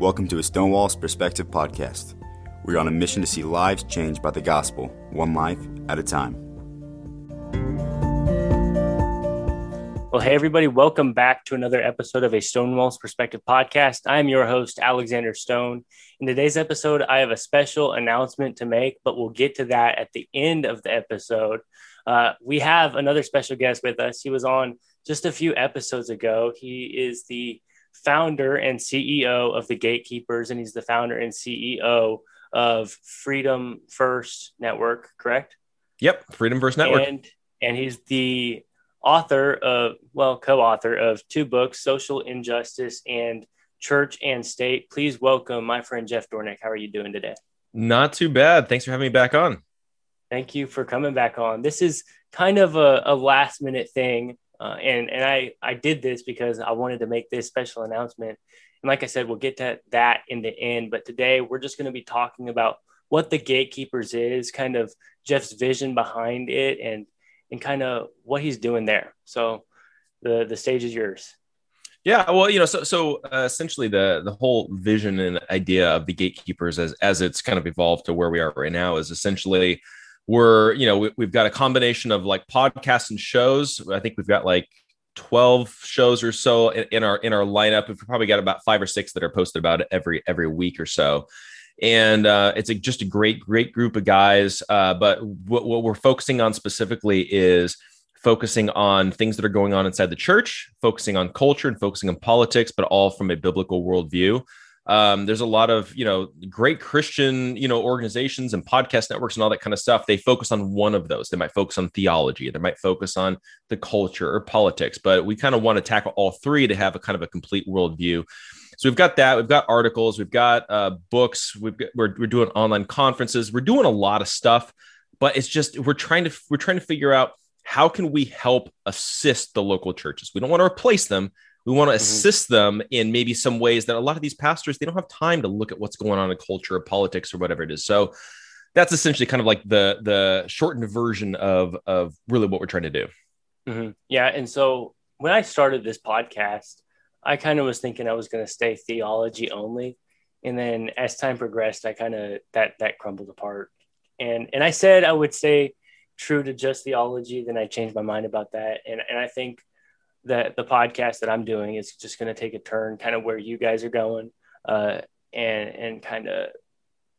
Welcome to a Stonewall's Perspective podcast. We're on a mission to see lives changed by the gospel, one life at a time. Well, hey, everybody, welcome back to another episode of a Stonewall's Perspective podcast. I'm your host, Alexander Stone. In today's episode, I have a special announcement to make, but we'll get to that at the end of the episode. Uh, we have another special guest with us. He was on just a few episodes ago. He is the founder and CEO of the Gatekeepers, and he's the founder and CEO of Freedom First Network, correct? Yep, Freedom First Network. And, and he's the author of, well, co author of two books, Social Injustice and Church and State. Please welcome my friend Jeff Dornik. How are you doing today? Not too bad. Thanks for having me back on. Thank you for coming back on. This is kind of a, a last minute thing. Uh, and and I, I did this because I wanted to make this special announcement. And like I said, we'll get to that in the end. But today we're just going to be talking about what the gatekeepers is, kind of Jeff's vision behind it, and and kind of what he's doing there. So the the stage is yours. Yeah, well, you know, so so uh, essentially the the whole vision and idea of the gatekeepers as as it's kind of evolved to where we are right now is essentially we're you know we, we've got a combination of like podcasts and shows. I think we've got like 12 shows or so in, in our in our lineup. We've probably got about five or six that are posted about every every week or so. And uh, it's a, just a great great group of guys. Uh, but what, what we're focusing on specifically is focusing on things that are going on inside the church focusing on culture and focusing on politics but all from a biblical worldview um, there's a lot of you know great christian you know organizations and podcast networks and all that kind of stuff. They focus on one of those. They might focus on theology. They might focus on the culture or politics but we kind of want to tackle all three to have a kind of a complete worldview. So we've got that. We've got articles. We've got uh, books. We've got, we're, we're doing online conferences. We're doing a lot of stuff but it's just we're trying to we're trying to figure out how can we help assist the local churches. We don't want to replace them we want to mm-hmm. assist them in maybe some ways that a lot of these pastors they don't have time to look at what's going on in culture or politics or whatever it is so that's essentially kind of like the the shortened version of of really what we're trying to do mm-hmm. yeah and so when i started this podcast i kind of was thinking i was going to stay theology only and then as time progressed i kind of that that crumbled apart and and i said i would stay true to just theology then i changed my mind about that and and i think that the podcast that I'm doing is just going to take a turn kind of where you guys are going uh, and and kind of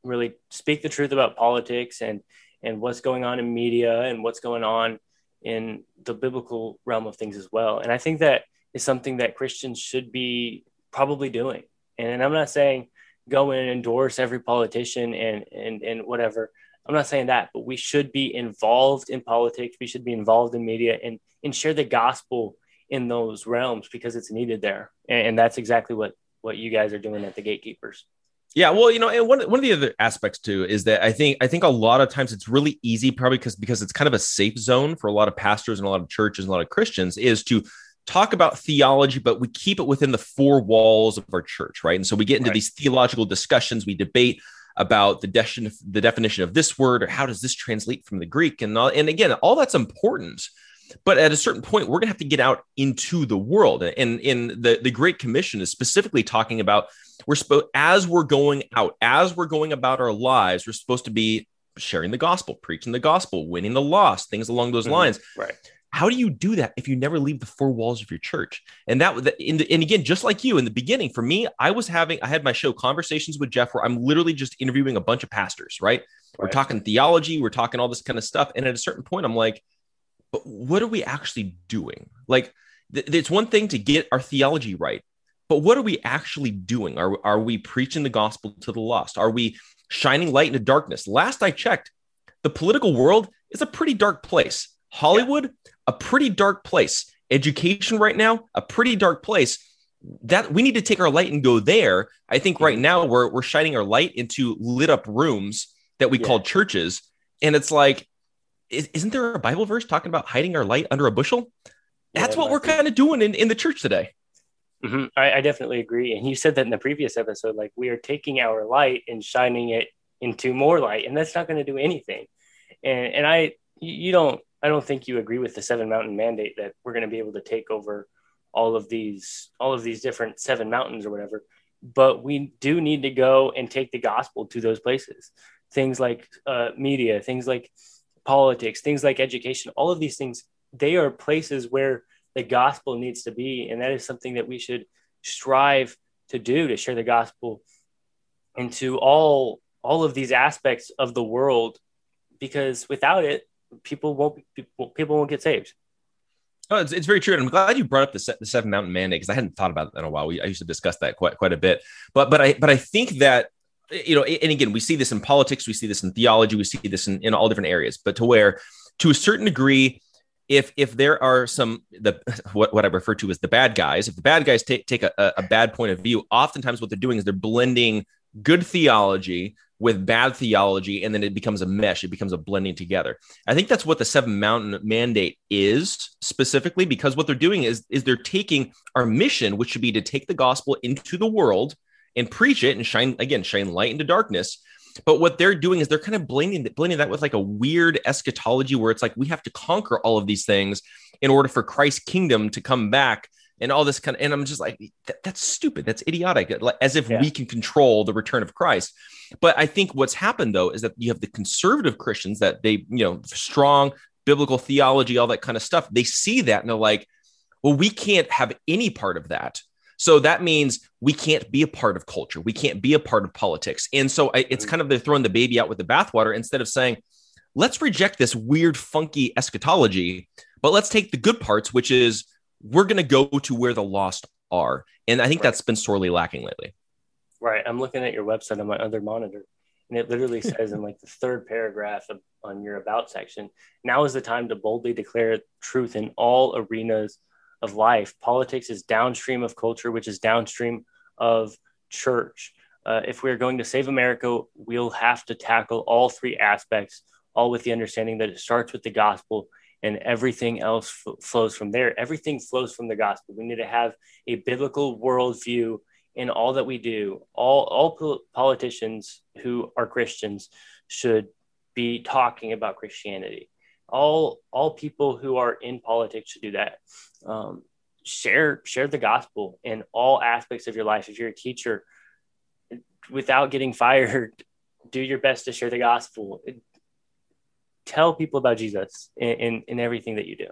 really speak the truth about politics and and what's going on in media and what's going on in the biblical realm of things as well. And I think that is something that Christians should be probably doing. And I'm not saying go and endorse every politician and and and whatever. I'm not saying that, but we should be involved in politics. We should be involved in media and and share the gospel in those realms because it's needed there. And, and that's exactly what what you guys are doing at the gatekeepers. Yeah, well, you know, and one one of the other aspects too is that I think I think a lot of times it's really easy, probably because because it's kind of a safe zone for a lot of pastors and a lot of churches and a lot of Christians, is to talk about theology, but we keep it within the four walls of our church, right? And so we get into right. these theological discussions, we debate about the, de- the definition of this word or how does this translate from the Greek, and all, and again, all that's important but at a certain point we're going to have to get out into the world. And in the, the great commission is specifically talking about we're supposed as we're going out as we're going about our lives we're supposed to be sharing the gospel preaching the gospel winning the lost things along those mm-hmm. lines. Right. How do you do that if you never leave the four walls of your church? And that in the, and again just like you in the beginning for me i was having i had my show conversations with jeff where i'm literally just interviewing a bunch of pastors right, right. we're talking theology we're talking all this kind of stuff. And at a certain point i'm like but what are we actually doing? Like, th- it's one thing to get our theology right, but what are we actually doing? Are, are we preaching the gospel to the lost? Are we shining light into darkness? Last I checked, the political world is a pretty dark place. Hollywood, yeah. a pretty dark place. Education right now, a pretty dark place. That we need to take our light and go there. I think right mm-hmm. now we're we're shining our light into lit up rooms that we yeah. call churches. And it's like isn't there a Bible verse talking about hiding our light under a bushel? That's yeah, what we're kind of doing in, in the church today. Mm-hmm. I, I, definitely agree. And you said that in the previous episode, like we are taking our light and shining it into more light, and that's not going to do anything. And and I, you don't, I don't think you agree with the seven mountain mandate that we're going to be able to take over all of these, all of these different seven mountains or whatever. but we do need to go and take the gospel to those places. Things like uh, media, things like politics, things like education, all of these things, they are places where the gospel needs to be. And that is something that we should strive to do to share the gospel into all all of these aspects of the world because without it people won't people, won't get saved Oh, it's, it's very true. And I'm glad you brought up the, the seven mountain mandate because I hadn't thought about that in a while. We, I used to discuss that quite, quite a bit, but, but I, but I think that, you know, and again, we see this in politics, we see this in theology, we see this in, in all different areas, but to where to a certain degree, if, if there are some, the, what, what I refer to as the bad guys, if the bad guys take, take a, a bad point of view, oftentimes what they're doing is they're blending good theology with bad theology and then it becomes a mesh it becomes a blending together. I think that's what the seven mountain mandate is specifically because what they're doing is is they're taking our mission which should be to take the gospel into the world and preach it and shine again shine light into darkness. But what they're doing is they're kind of blending blending that with like a weird eschatology where it's like we have to conquer all of these things in order for christ's kingdom to come back and all this kind of and i'm just like that, that's stupid. That's idiotic. As if yeah. we can control the return of christ. But i think what's happened though is that you have the conservative christians that they you know strong biblical theology all that kind of stuff. They see that and they're like well we can't have any part of that so that means we can't be a part of culture we can't be a part of politics and so I, it's kind of they're throwing the baby out with the bathwater instead of saying let's reject this weird funky eschatology but let's take the good parts which is we're going to go to where the lost are. And I think right. that's been sorely lacking lately. Right. I'm looking at your website on my other monitor, and it literally says in like the third paragraph of, on your about section now is the time to boldly declare truth in all arenas of life. Politics is downstream of culture, which is downstream of church. Uh, if we're going to save America, we'll have to tackle all three aspects, all with the understanding that it starts with the gospel and everything else f- flows from there. Everything flows from the gospel. We need to have a biblical worldview in all that we do. All all pol- politicians who are Christians should be talking about Christianity. All all people who are in politics should do that. Um, share share the gospel in all aspects of your life. If you're a teacher, without getting fired, do your best to share the gospel tell people about Jesus in, in, in everything that you do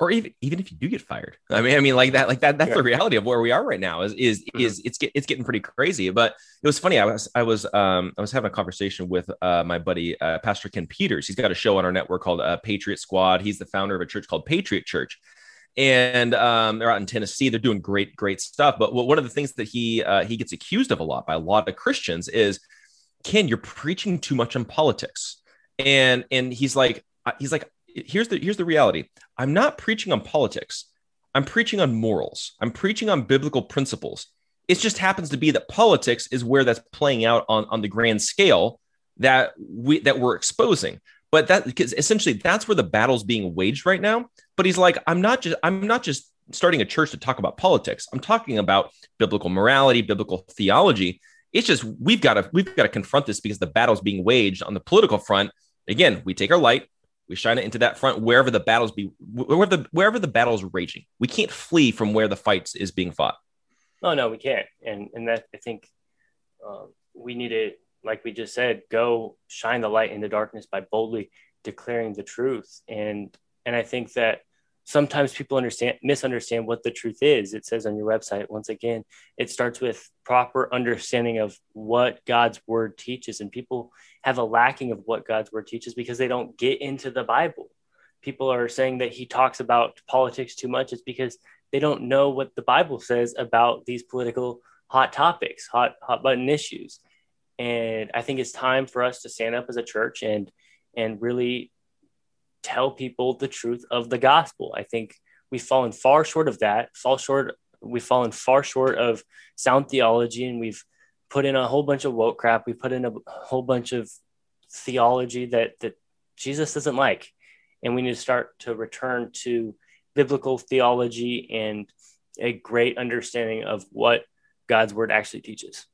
or even even if you do get fired. I mean, I mean, like that, like that. That's the reality of where we are right now. Is is mm-hmm. is it's get, it's getting pretty crazy. But it was funny. I was I was um I was having a conversation with uh my buddy uh, Pastor Ken Peters. He's got a show on our network called uh, Patriot Squad. He's the founder of a church called Patriot Church, and um they're out in Tennessee. They're doing great great stuff. But one of the things that he uh, he gets accused of a lot by a lot of Christians is, Ken, you're preaching too much on politics and and he's like uh, he's like here's the here's the reality. I'm not preaching on politics. I'm preaching on morals. I'm preaching on biblical principles. It just happens to be that politics is where that's playing out on on the grand scale that we that we're exposing. But that because essentially that's where the battle's being waged right now. But he's like i'm not just i'm not just starting a church to talk about politics. I'm talking about biblical morality biblical theology. It's just we've got to we've got to confront this because the battle's being waged on the political front. Again, we take our light, we shine it into that front wherever the battles be wherever the wherever the battle's raging. We can't flee from where the fights is being fought. No, no, we can't. And and that I think um, we need to, like we just said, go shine the light in the darkness by boldly declaring the truth. And and I think that sometimes people understand misunderstand what the truth is it says on your website. Once again it starts with proper understanding of what god's word teaches and people have a lacking of what god's word teaches because they don't get into the bible. People are saying that he talks about politics too much. It's because they don't know what the bible says about these political hot topics hot hot button issues. And i think it's time for us to stand up as a church and and really tell people the truth of the gospel. I think we've fallen far short of that, fall short, we've fallen far short of sound theology, and we've put in a whole bunch of woke crap. We put in a whole bunch of theology that that Jesus doesn't like. And we need to start to return to biblical theology and a great understanding of what God's word actually teaches.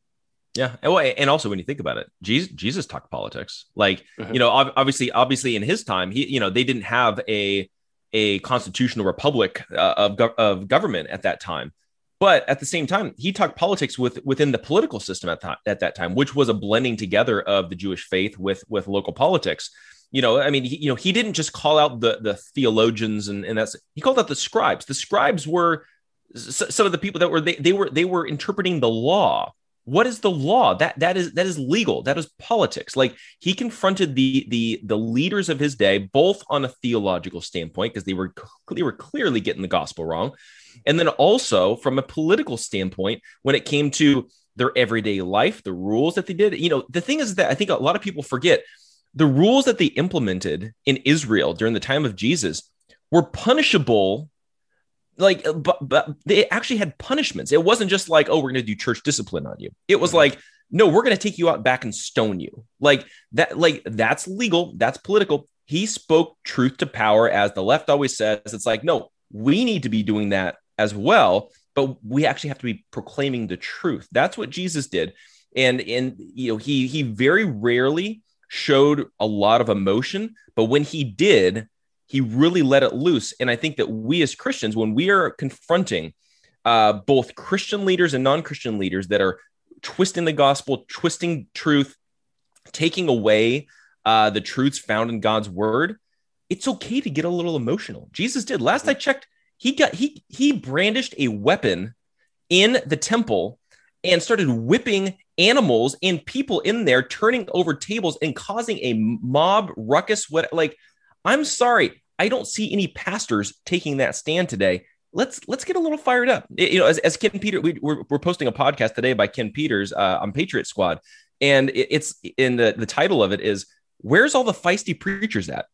Yeah, and also when you think about it, Jesus, Jesus talked politics. Like mm-hmm. you know, obviously, obviously in his time, he you know they didn't have a a constitutional republic uh, of of government at that time. But at the same time, he talked politics with within the political system at that at that time, which was a blending together of the Jewish faith with with local politics. You know, I mean, he, you know, he didn't just call out the the theologians and and that's he called out the scribes. The scribes were some of the people that were they, they were they were interpreting the law what is the law? That that is that is legal. That is politics. Like he confronted the the the leaders of his day both on a theological standpoint because they were they were clearly getting the gospel wrong and then also from a political standpoint when it came to their everyday life the rules that they did. You know the thing is that i think a lot of people forget the rules that they implemented in israel during the time of jesus were punishable like but, but they actually had punishments. It wasn't just like oh we're going to do church discipline on you. It was mm-hmm. like no we're going to take you out back and stone you. Like that like that's legal that's political. He spoke truth to power as the left always says. It's like no we need to be doing that as well but we actually have to be proclaiming the truth. That's what jesus did. And and you know he he very rarely showed a lot of emotion but when he did he really let it loose. And I think that we as Christians, when we are confronting uh, both Christian leaders and non Christian leaders that are twisting the gospel, twisting truth, taking away uh, the truths found in God's word, it's okay to get a little emotional. Jesus did. Last I checked, he got he he brandished a weapon in the temple and started whipping animals and people in there, turning over tables and causing a mob ruckus. What like I'm sorry, I don't see any pastors taking that stand today. Let's let's get a little fired up. You know, as, as Ken Peter, we, we're, we're posting a podcast today by Ken Peters uh, on Patriot Squad, and it's in the the title of it is "Where's all the feisty preachers at?"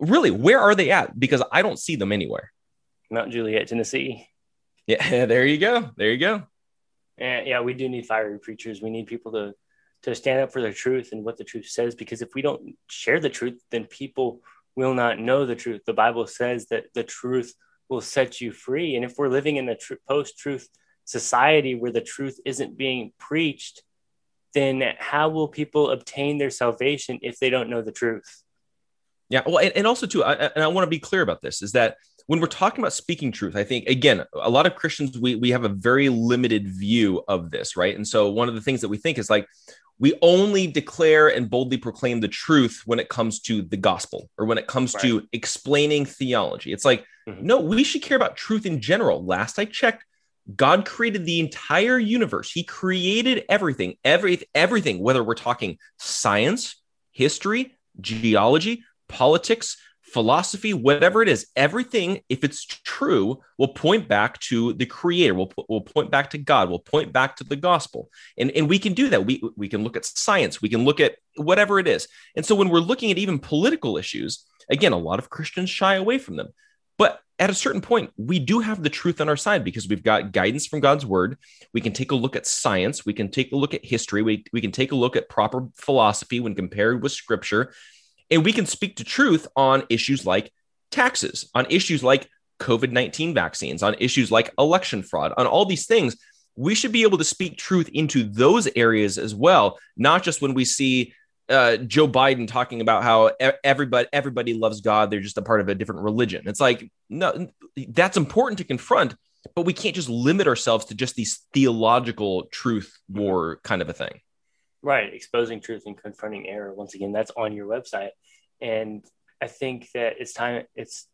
Really, where are they at? Because I don't see them anywhere. Mount Juliet, Tennessee. Yeah, there you go. There you go. And yeah, we do need fiery preachers. We need people to to stand up for the truth and what the truth says. Because if we don't share the truth, then people will not know the truth. The Bible says that the truth will set you free. And if we're living in a tr- post truth society where the truth isn't being preached, then how will people obtain their salvation if they don't know the truth? Yeah. Well, and, and also, too, I, and I want to be clear about this is that when we're talking about speaking truth, I think, again, a lot of Christians, we, we have a very limited view of this, right? And so one of the things that we think is like, we only declare and boldly proclaim the truth when it comes to the gospel or when it comes right. to explaining theology. It's like, mm-hmm. no, we should care about truth in general. Last I checked, God created the entire universe. He created everything, every everything, whether we're talking science, history, geology, politics, philosophy, whatever it is, everything, if it's true, will point back to the creator, will, will point back to God, will point back to the gospel. And, and we can do that. We, we can look at science, we can look at whatever it is. And so when we're looking at even political issues, again, a lot of Christians shy away from them. But at a certain point, we do have the truth on our side because we've got guidance from God's word. We can take a look at science. We can take a look at history. We, we can take a look at proper philosophy when compared with scripture. And we can speak to truth on issues like taxes, on issues like COVID 19 vaccines, on issues like election fraud, on all these things. We should be able to speak truth into those areas as well, not just when we see uh, Joe Biden talking about how everybody everybody loves God. They're just a part of a different religion. It's like no, that's important to confront, but we can't just limit ourselves to just these theological truth war kind of a thing. Right, exposing truth and confronting error. Once again, that's on your website, and I think that it's time. It's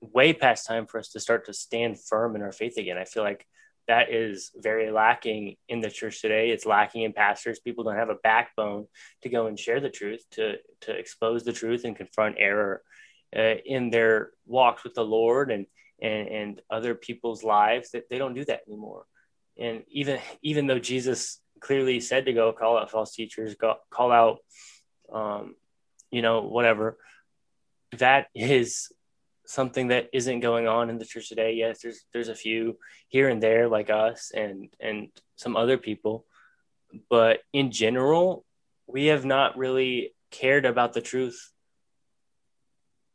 way past time for us to start to stand firm in our faith again. I feel like that is very lacking in the church today. It's lacking in pastors. People don't have a backbone to go and share the truth, to to expose the truth and confront error uh, in their walks with the Lord and and and other people's lives. That they don't do that anymore. And even even though Jesus clearly said to go call out false teachers, go, call out, um, you know, whatever. That is something that isn't going on in the church today. Yes, there's there's a few here and there like us and and some other people, but in general, we have not really cared about the truth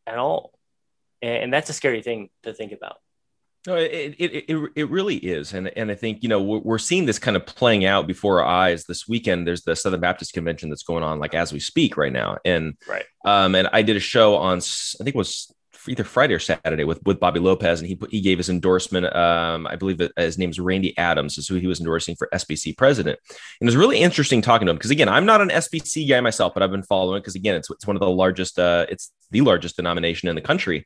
at all, and, and that's a scary thing to think about. No, it, it, it, it really is. And, and I think, you know, we're, we're seeing this kind of playing out before our eyes this weekend. There's the Southern Baptist convention that's going on like as we speak right now. And, right. Um, and I did a show on, I think it was either Friday or Saturday with with Bobby Lopez, and he put, he gave his endorsement. Um, I believe that his name is Randy Adams, is who he was endorsing for SBC president. And it was really interesting talking to him because again, I'm not an SBC guy myself, but I've been following because again, it's it's one of the largest, uh, it's the largest denomination in the country.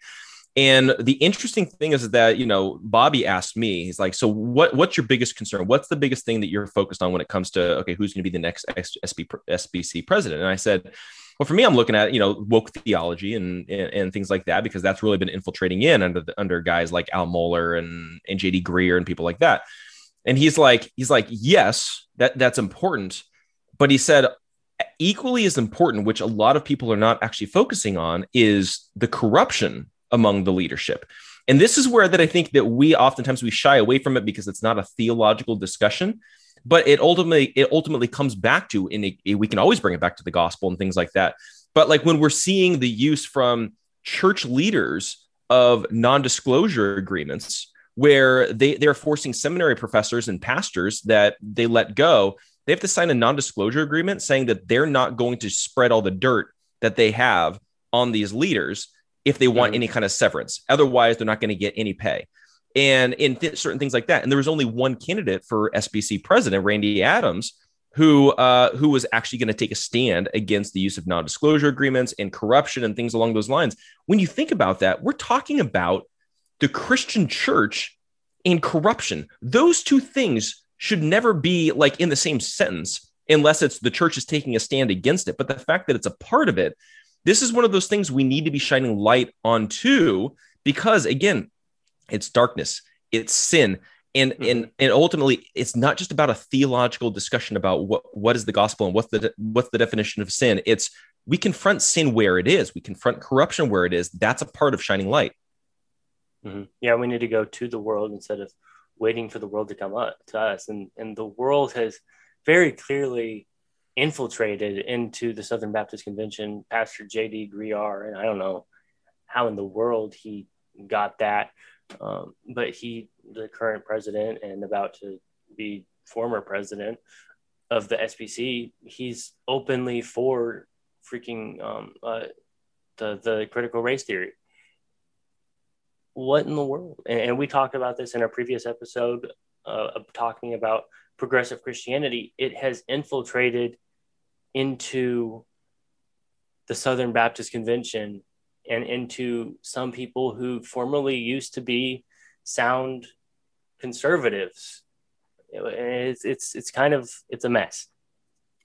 And the interesting thing is that you know Bobby asked me, he's like, so what what's your biggest concern? What's the biggest thing that you're focused on when it comes to okay, who's going to be the next SB, SBC president? And I said well, for me, I'm looking at you know woke theology and, and, and things like that because that's really been infiltrating in under the, under guys like Al Mohler and and JD Greear and people like that. And he's like he's like yes, that that's important, but he said equally as important, which a lot of people are not actually focusing on, is the corruption among the leadership. And this is where that I think that we oftentimes we shy away from it because it's not a theological discussion but it ultimately it ultimately comes back to and it, we can always bring it back to the gospel and things like that but like when we're seeing the use from church leaders of non-disclosure agreements where they they're forcing seminary professors and pastors that they let go they have to sign a non-disclosure agreement saying that they're not going to spread all the dirt that they have on these leaders if they want mm-hmm. any kind of severance otherwise they're not going to get any pay and in th- certain things like that. And there was only one candidate for SBC president, Randy Adams, who uh, who was actually going to take a stand against the use of non-disclosure agreements and corruption and things along those lines. When you think about that, we're talking about the Christian church and corruption. Those two things should never be like in the same sentence unless it's the church is taking a stand against it. But the fact that it's a part of it, this is one of those things we need to be shining light on too, because again, it's darkness, it's sin. And, mm-hmm. and and ultimately it's not just about a theological discussion about what what is the gospel and what's the what's the definition of sin it's we confront sin where it is we confront corruption where it is that's a part of shining light mm-hmm. yeah we need to go to the world instead of waiting for the world to come up to us and and the world has very clearly infiltrated into the southern baptist convention pastor jd greear and i don't know how in the world he got that um, but he, the current president and about to be former president of the SBC, he's openly for freaking um, uh, the the critical race theory. What in the world? And, and we talked about this in our previous episode uh, of talking about progressive Christianity. It has infiltrated into the Southern Baptist Convention and into some people who formerly used to be sound conservatives. It's it's it's kind of it's a mess.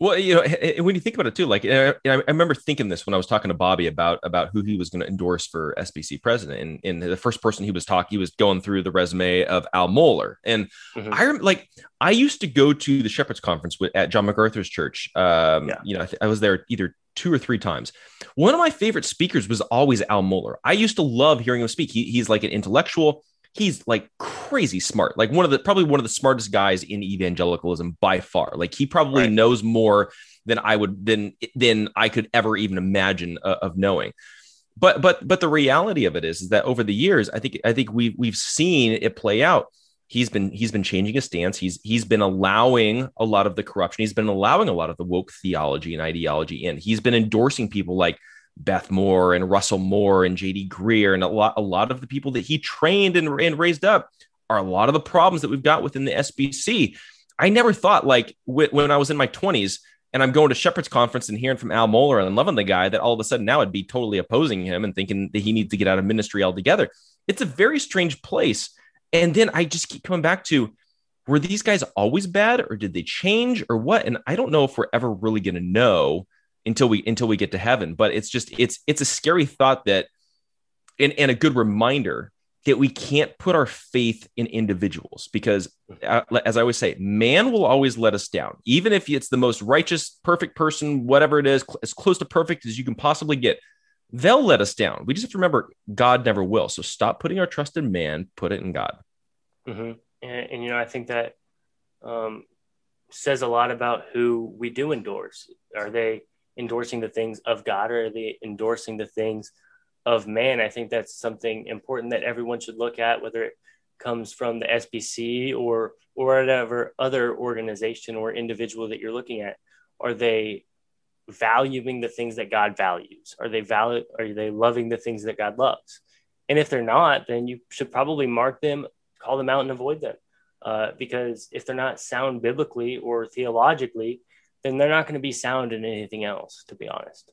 Well, you know, when you think about it too, like I, remember thinking this when I was talking to Bobby about about who he was going to endorse for SBC president, and, and the first person he was talking, he was going through the resume of Al Mohler, and mm-hmm. I like I used to go to the Shepherds Conference with, at John MacArthur's church. Um, yeah. You know, I, th- I was there either two or three times. One of my favorite speakers was always Al Mohler. I used to love hearing him speak. He, he's like an intellectual. He's like crazy smart, like one of the probably one of the smartest guys in evangelicalism by far. Like he probably right. knows more than I would than than I could ever even imagine uh, of knowing. But but but the reality of it is, is that over the years, I think I think we've we've seen it play out he's been he's been changing his stance. He's he's been allowing a lot of the corruption. He's been allowing a lot of the woke theology and ideology in. He's been endorsing people like Beth Moore and Russell Moore and JD Greear and a lot a lot of the people that he trained and, and raised up are a lot of the problems that we've got within the SBC. I never thought like when I was in my 20s and I'm going to Shepherd's Conference and hearing from Al Mohler and loving the guy that all of a sudden now I'd be totally opposing him and thinking that he needs to get out of ministry altogether. It's a very strange place and then I just keep coming back to were these guys always bad or did they change or what? And I don't know if we're ever really going to know until we until we get to heaven. But it's just it's it's a scary thought that and, and a good reminder that we can't put our faith in individuals because uh, as i always say man will always let us down even if it's the most righteous perfect person whatever it is as close to perfect as you can possibly get they'll let us down. We just have to remember God never will. So stop putting our trust in man, put it in God. Mm-hmm. And, and, you know, I think that um, says a lot about who we do endorse. Are they endorsing the things of God or are they endorsing the things of man? I think that's something important that everyone should look at, whether it comes from the SBC or or whatever other organization or individual that you're looking at. Are they valuing the things that God values? Are they valid? Are they loving the things that God loves? And if they're not, then you should probably mark them, call them out, and avoid them. Uh, because if they're not sound biblically or theologically, then they're not going to be sound in anything else, to be honest.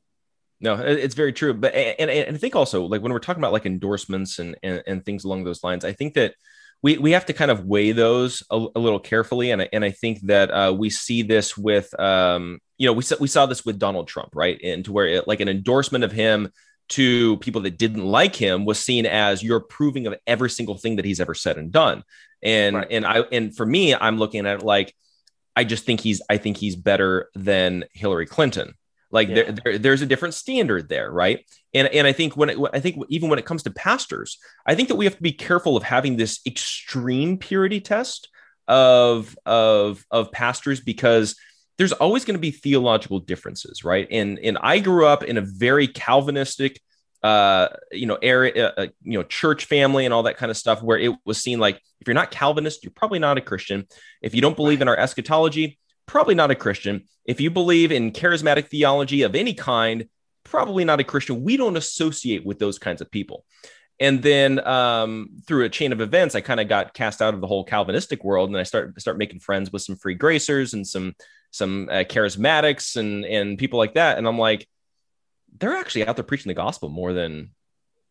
No, it's very true. But and, and I think also like when we're talking about like endorsements and, and, and things along those lines, I think that we we have to kind of weigh those a, a little carefully, and I, and I think that uh, we see this with um, you know we saw, we saw this with Donald Trump, right? And to where it, like an endorsement of him to people that didn't like him was seen as you're approving of every single thing that he's ever said and done. And right. and I and for me, I'm looking at it like I just think he's I think he's better than Hillary Clinton. Like yeah. there, there, there's a different standard there, right? And and I think when it, I think even when it comes to pastors, I think that we have to be careful of having this extreme purity test of of of pastors because there's always going to be theological differences, right? And and I grew up in a very Calvinistic, uh, you know, area, uh, uh, you know, church family and all that kind of stuff, where it was seen like if you're not Calvinist, you're probably not a Christian. If you don't believe in our eschatology, probably not a Christian. If you believe in charismatic theology of any kind, probably not a Christian. We don't associate with those kinds of people. And then um, through a chain of events, I kind of got cast out of the whole Calvinistic world, and I start start making friends with some free gracers and some some uh, charismatics and and people like that. And I'm like, they're actually out there preaching the gospel more than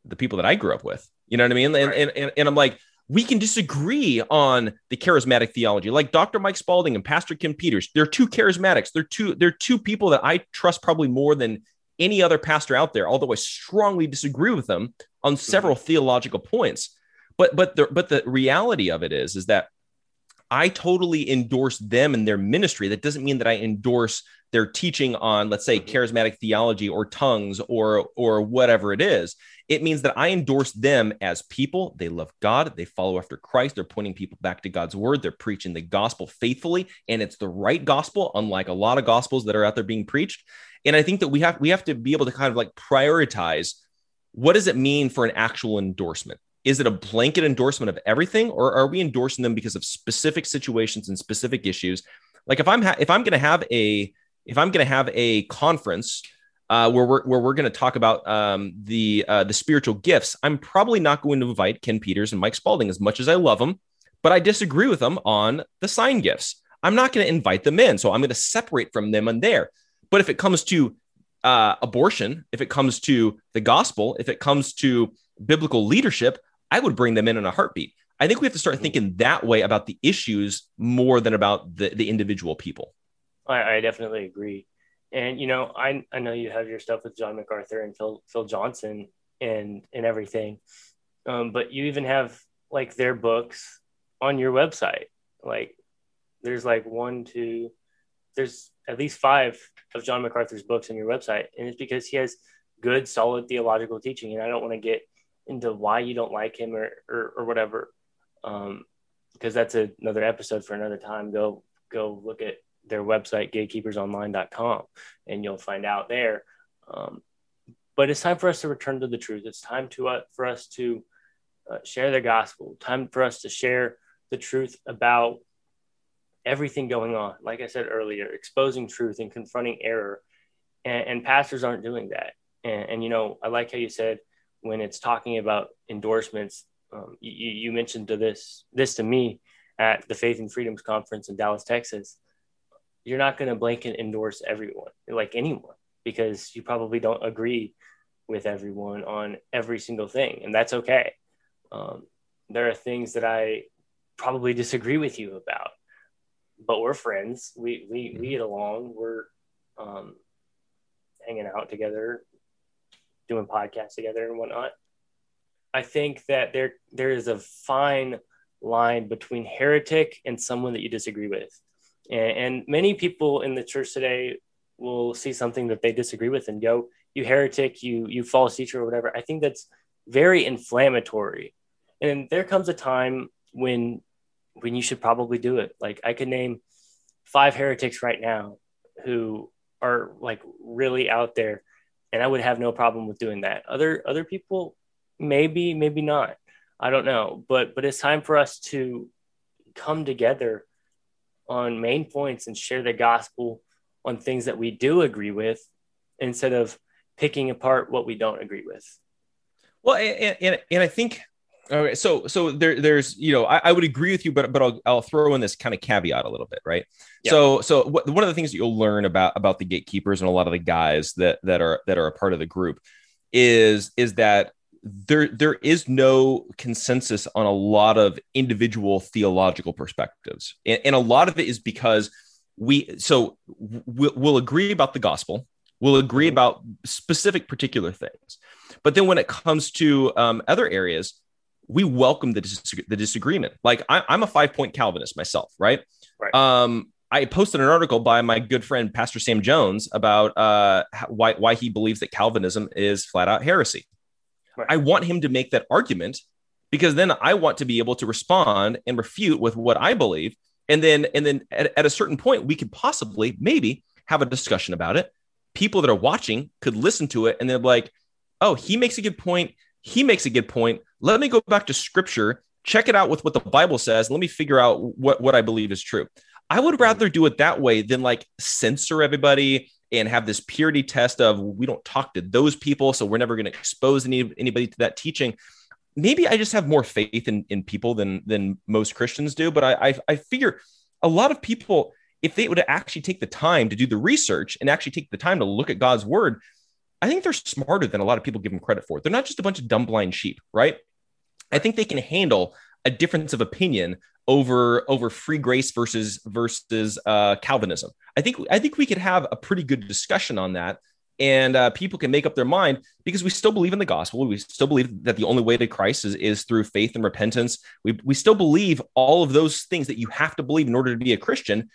the people that I grew up with. You know what I mean? And, and, and, and I'm like, we can disagree on the charismatic theology like dr mike spalding and pastor ken peters they're two charismatics they're two they're two people that i trust probably more than any other pastor out there although i strongly disagree with them on several mm-hmm. theological points but but the but the reality of it is is that i totally endorse them and their ministry that doesn't mean that i endorse their teaching on let's say mm-hmm. charismatic theology or tongues or or whatever it is it means that I endorse them as people. They love God. They follow after Christ. They're pointing people back to God's word. They're preaching the gospel faithfully, and it's the right gospel, unlike a lot of gospels that are out there being preached. And I think that we have we have to be able to kind of like prioritize what does it mean for an actual endorsement? Is it a blanket endorsement of everything, or are we endorsing them because of specific situations and specific issues? Like if I'm ha- if I'm going to have a if I'm going to have a conference uh, where we're where we're going to talk about um, the uh, the spiritual gifts, I'm probably not going to invite Ken Peters and Mike Spalding as much as I love them, but I disagree with them on the sign gifts. I'm not going to invite them in, so I'm going to separate from them and there. But if it comes to uh, abortion, if it comes to the gospel, if it comes to biblical leadership, I would bring them in in a heartbeat. I think we have to start thinking that way about the issues more than about the, the individual people. I, I definitely agree. And you know, I I know you have your stuff with John MacArthur and Phil Phil Johnson and and everything, um, but you even have like their books on your website. Like, there's like one, two, there's at least five of John MacArthur's books on your website, and it's because he has good, solid theological teaching. And I don't want to get into why you don't like him or or, or whatever, um, because that's a, another episode for another time. Go go look at their website, gatekeepersonline.com, and you'll find out there. Um, but it's time for us to return to the truth. It's time to uh, for us to uh, share the gospel. Time for us to share the truth about everything going on. Like I said earlier, exposing truth and confronting error. And, and pastors aren't doing that. And, and, you know, I like how you said when it's talking about endorsements. Um, you, you mentioned to this this to me at the Faith and Freedoms Conference in Dallas, Texas you're not going to blanket endorse everyone, like anyone, because you probably don't agree with everyone on every single thing, and that's okay. Um, there are things that I probably disagree with you about, but we're friends. We we mm-hmm. we get along. We're um, hanging out together, doing podcasts together and whatnot. I think that there there is a fine line between heretic and someone that you disagree with. And, and many people in the church today will see something that they disagree with and go, "You heretic, you you false teacher, or whatever." I think that's very inflammatory. And there comes a time when when you should probably do it. Like I could name five heretics right now who are like really out there and I would have no problem with doing that. Other other people maybe maybe not. I don't know, but but it's time for us to come together on main points and share the gospel on things that we do agree with instead of picking apart what we don't agree with. Well, and, and, and I think okay, so so there there's you know I, I, would agree with you, but but I'll I'll throw in this kind of caveat a little bit, right? Yeah. So so what, one of the things that you'll learn about about the gatekeepers and a lot of the guys that that are that are a part of the group is is that there there is no consensus on a lot of individual theological perspectives, and, and a lot of it is because we so we'll, we'll agree about the gospel, we'll agree mm-hmm. about specific particular things, but then when it comes to um, other areas, we welcome the, dis- the disagreement. Like I, am a five point Calvinist myself, right? Right. Um, I posted an article by my good friend Pastor Sam Jones about uh, why why he believes that Calvinism is flat out heresy. Right. I want him to make that argument because then I want to be able to respond and refute with what I believe, and then and then at, at a certain point we could possibly maybe have a discussion about it. People that are watching could listen to it and they're like, "Oh, he makes a good point. He makes a good point. Let me go back to Scripture, check it out with what the Bible says. Let me figure out what what I believe is true." I would rather do it that way than like censor everybody and have this purity test of we don't talk to those people, so we're never going to expose any, anybody to that teaching. Maybe I just have more faith in, in people than than most Christians do, but I, I I figure a lot of people, if they would actually take the time to do the research and actually take the time to look at God's word, I think they're smarter than a lot of people give them credit for. They're not just a bunch of dumb blind sheep, right? I think they can handle a difference of opinion over over free grace versus versus uh, Calvinism. I think I think we could have a pretty good discussion on that, and uh, people can make up their mind because we still believe in the gospel. We still believe that the only way to Christ is, is through faith and repentance. We we still believe all of those things that you have to believe in order to be a Christian.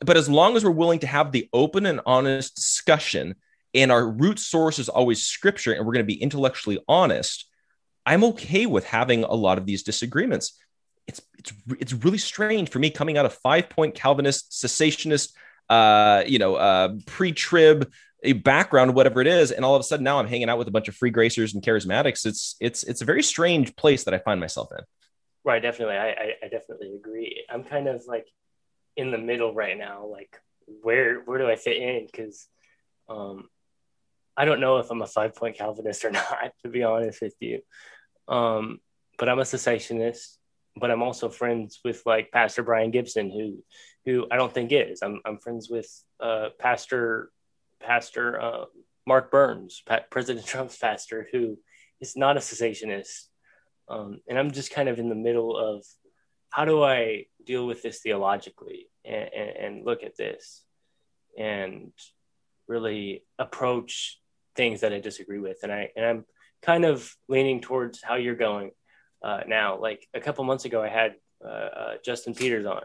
But as long as we're willing to have the open and honest discussion, and our root source is always Scripture, and we're going to be intellectually honest, I'm okay with having a lot of these disagreements it's it's it's really strange for me coming out of five point Calvinist cessationist, uh, you know, uh, pre-trib a background, whatever it is, and all of a sudden now I'm hanging out with a bunch of free gracers and charismatics. It's it's it's a very strange place that I find myself in. Right, definitely. I, I, I definitely agree. I'm kind of like in the middle right now. Like, where where do I fit in? Because um, I don't know if I'm a five point Calvinist or not, to be honest with you. Um, but I'm a cessationist but I'm also friends with like Pastor Brian Gibson, who who I don't think is. I'm I'm friends with uh, Pastor Pastor uh, Mark Burns, pa- President Trump's pastor, who is not a cessationist, um, and I'm just kind of in the middle of how do I deal with this theologically and, and, and look at this and really approach things that I disagree with, and I and I'm kind of leaning towards how you're going uh, now. Like a couple months ago, I had uh, uh, Justin Peters on,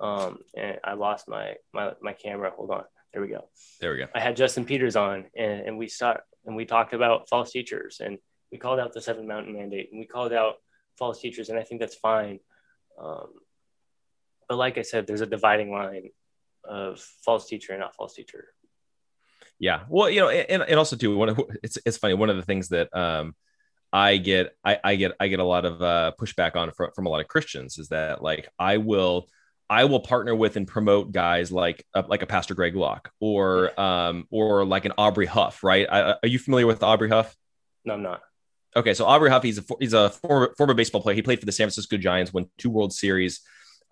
um, and I lost my, my my camera. Hold on, there we go. There we go. I had Justin Peters on, and, and we start and we talked about false teachers, and we called out the seven mountain mandate, and we called out false teachers, and I think that's fine. Um, but like I said, there's a dividing line of false teacher and not false teacher. Yeah, well, you know, and, and also too, one of, it's it's funny. One of the things that um, I get I, I get I get a lot of uh, pushback on from, from a lot of Christians is that like I will I will partner with and promote guys like uh, like a Pastor Greg Locke or um or like an Aubrey Huff, right? I, are you familiar with Aubrey Huff? No, I'm not. Okay, so Aubrey Huff, he's a he's a former former baseball player. He played for the San Francisco Giants, won two World Series,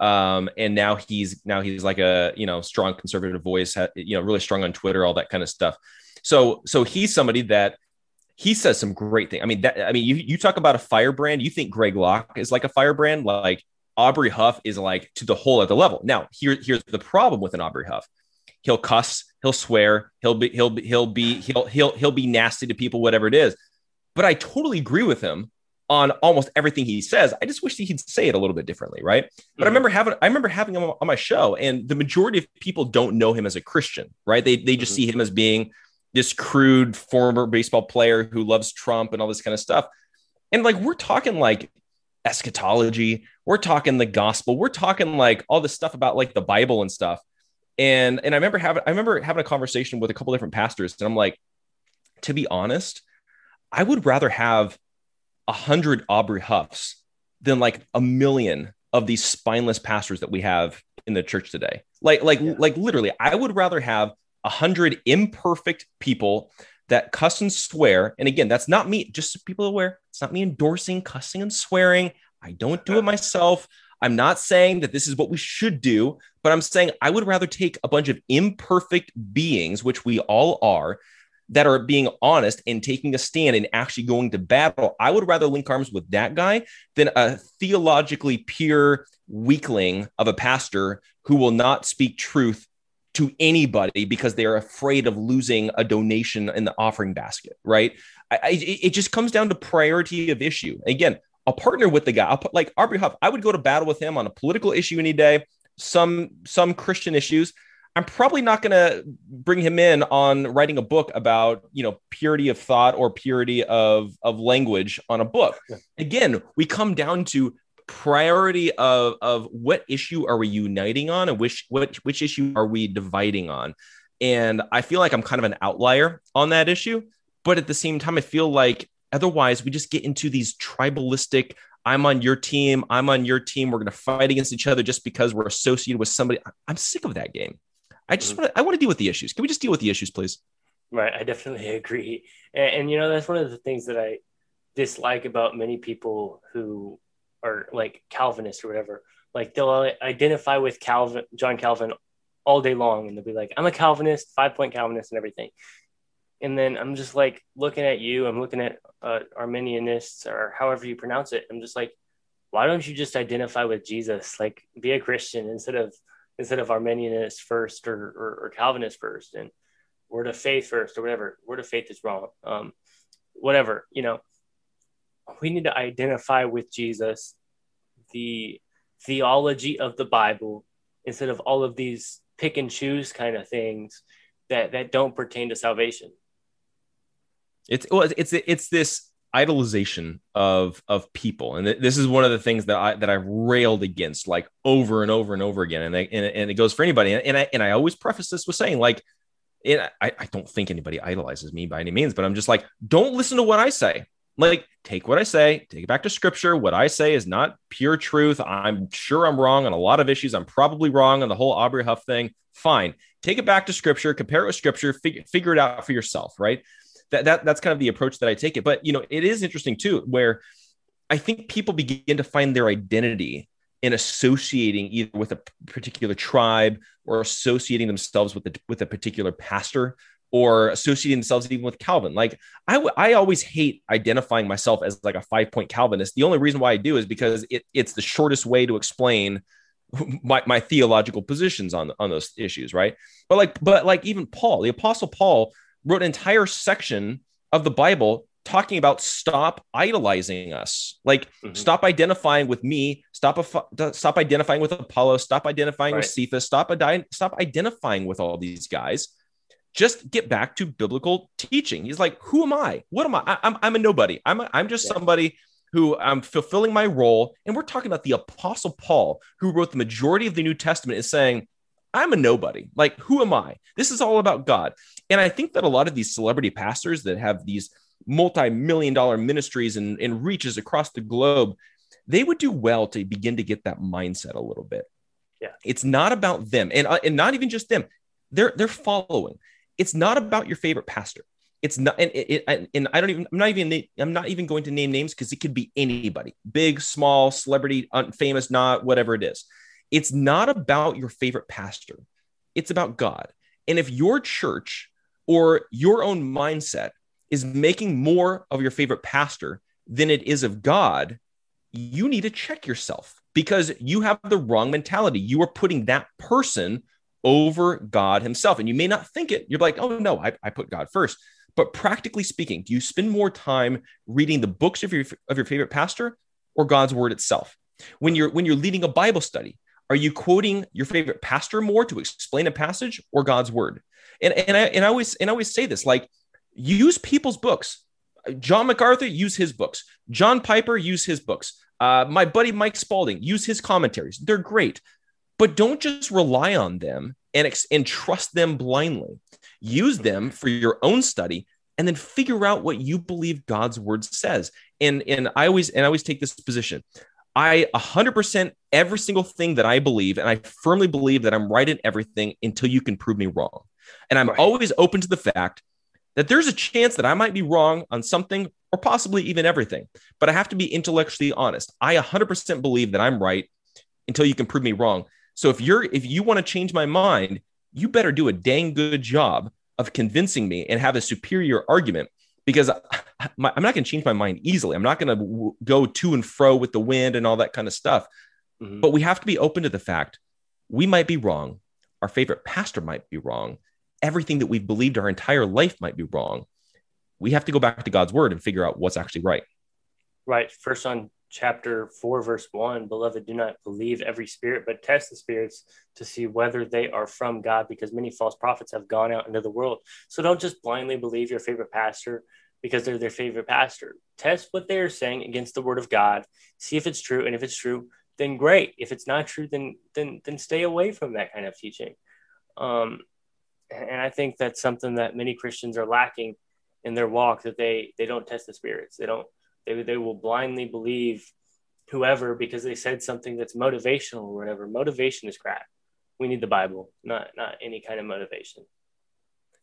um, and now he's now he's like a you know strong conservative voice, you know, really strong on Twitter, all that kind of stuff. So so he's somebody that he says some great things. I mean, that I mean, you you talk about a firebrand. You think Greg Locke is like a firebrand, like Aubrey Huff is like to the whole other level. Now, here here's the problem with an Aubrey Huff. He'll cuss, he'll swear, he'll be he'll be he'll be he'll he'll he'll be nasty to people, whatever it is. But I totally agree with him on almost everything he says. I just wish he'd say it a little bit differently, right? But mm-hmm. I remember having I remember having him on my show, and the majority of people don't know him as a Christian, right? They they just mm-hmm. see him as being this crude former baseball player who loves Trump and all this kind of stuff. And like we're talking like eschatology, we're talking the gospel, we're talking like all this stuff about like the Bible and stuff. And and I remember having I remember having a conversation with a couple different pastors, and I'm like, to be honest, I would rather have a hundred Aubrey Huffs than like a million of these spineless pastors that we have in the church today. Like, like, yeah. like literally, I would rather have a hundred imperfect people that cuss and swear. And again, that's not me, just so people aware, it's not me endorsing cussing and swearing. I don't do it myself. I'm not saying that this is what we should do, but I'm saying I would rather take a bunch of imperfect beings, which we all are, that are being honest and taking a stand and actually going to battle. I would rather link arms with that guy than a theologically pure weakling of a pastor who will not speak truth to anybody because they're afraid of losing a donation in the offering basket, right? I, I, it just comes down to priority of issue. Again, I'll partner with the guy. I'll put like Aubrey Huff. I would go to battle with him on a political issue any day, some some Christian issues. I'm probably not going to bring him in on writing a book about you know purity of thought or purity of of language on a book. Again, we come down to priority of of what issue are we uniting on and which which which issue are we dividing on. And i feel like i'm kind of an outlier on that issue but at the same time i feel like otherwise we just get into these tribalistic i'm on your team i'm on your team we're going to fight against each other just because we're associated with somebody. I'm sick of that game i just mm-hmm. want to i want to deal with the issues can we just deal with the issues please right i definitely agree and, and you know that's one of the things that i dislike about many people who are like Calvinist or whatever, like they'll identify with Calvin, John Calvin all day long. And they'll be like, I'm a Calvinist, five point Calvinist and everything. And then I'm just like looking at you, I'm looking at uh, Arminianists or however you pronounce it. I'm just like, why don't you just identify with Jesus? Like be a Christian instead of, instead of Arminianist first or, or, or Calvinist first and word of faith first or whatever. Word of faith is wrong. Um, whatever, you know, we need to identify with Jesus, the theology of the Bible, instead of all of these pick and choose kind of things that that don't pertain to salvation. It's well, it's it's this idolization of of people and this is one of the things that i that i've railed against like over and over and over again and and, and it goes for anybody and i and i always preface this with saying like I, I don't think anybody idolizes me by any means but i'm just like don't listen to what i say like take what I say, take it back to scripture. What I say is not pure truth. I'm sure I'm wrong on a lot of issues. I'm probably wrong on the whole Aubrey Huff thing. Fine. Take it back to scripture, compare it with scripture, figure, figure it out for yourself, right? That, that that's kind of the approach that I take it. But you know, it is interesting too, where I think people begin to find their identity in associating either with a particular tribe or associating themselves with a, with a particular pastor or associating themselves even with Calvin. Like I, w- I always hate identifying myself as like a five point Calvinist. The only reason why I do is because it, it's the shortest way to explain my, my theological positions on, on those issues. Right. But like, but like even Paul, the apostle Paul wrote an entire section of the Bible talking about stop idolizing us like mm-hmm. stop identifying with me stop stop identifying with apollo stop identifying right. with cephas stop stop identifying with all these guys just get back to biblical teaching. He's like, who am I? What am I? I am I'm a nobody. I'm a, I'm just yeah. somebody who I'm fulfilling my role. And we're talking about the Apostle Paul, who wrote the majority of the New Testament, is saying, I'm a nobody. Like, who am I? This is all about God. And I think that a lot of these celebrity pastors that have these multi-million dollar ministries and, and reaches across the globe, they would do well to begin to get that mindset a little bit. Yeah. It's not about them and, uh, and not even just them. They're they're following it's not about your favorite pastor. It's not, and, it, it, and I don't even, I'm not even, I'm not even going to name names because it could be anybody, big, small, celebrity, famous, not whatever it is. It's not about your favorite pastor. It's about God. And if your church or your own mindset is making more of your favorite pastor than it is of God, you need to check yourself because you have the wrong mentality. You are putting that person over God Himself. And you may not think it. You're like, oh, no, I, I put God first. But practically speaking, do you spend more time reading the books of your, of your favorite pastor or God's word itself? When you're when you're leading a Bible study, are you quoting your favorite pastor more to explain a passage or God's word? And and I and I always and I always say this like use people's books. John MacArthur use his books. John Piper use his books. Uh, my buddy Mike Spalding use his commentaries. They're great but don't just rely on them and, ex- and trust them blindly. Use them for your own study and then figure out what you believe God's word says. And, and I always, and I always take this position. I 100% every single thing that I believe, and I firmly believe that I'm right in everything until you can prove me wrong. And I'm right. always open to the fact that there's a chance that I might be wrong on something or possibly even everything, but I have to be intellectually honest. I 100% believe that I'm right until you can prove me wrong. So if you're if you want to change my mind, you better do a dang good job of convincing me and have a superior argument because my, I'm not going to change my mind easily. I'm not going to w- go to and fro with the wind and all that kind of stuff. Mm-hmm. But we have to be open to the fact we might be wrong. Our favorite pastor might be wrong. Everything that we've believed our entire life might be wrong. We have to go back to God's word and figure out what's actually right. Right. First John chapter 4 verse 1 beloved do not believe every spirit but test the spirits to see whether they are from god because many false prophets have gone out into the world. So don't just blindly believe your favorite pastor because they're their favorite pastor. Test what they're saying against the word of god see if it's true and if it's true then great. If it's not true then then then stay away from that kind of teaching. Um and i think that's something that many christians are lacking in their walk that they they don't test the spirits. They don't they, they will blindly believe whoever because they said something that's motivational or whatever. Motivation is crap. We need the Bible, not not any kind of motivation.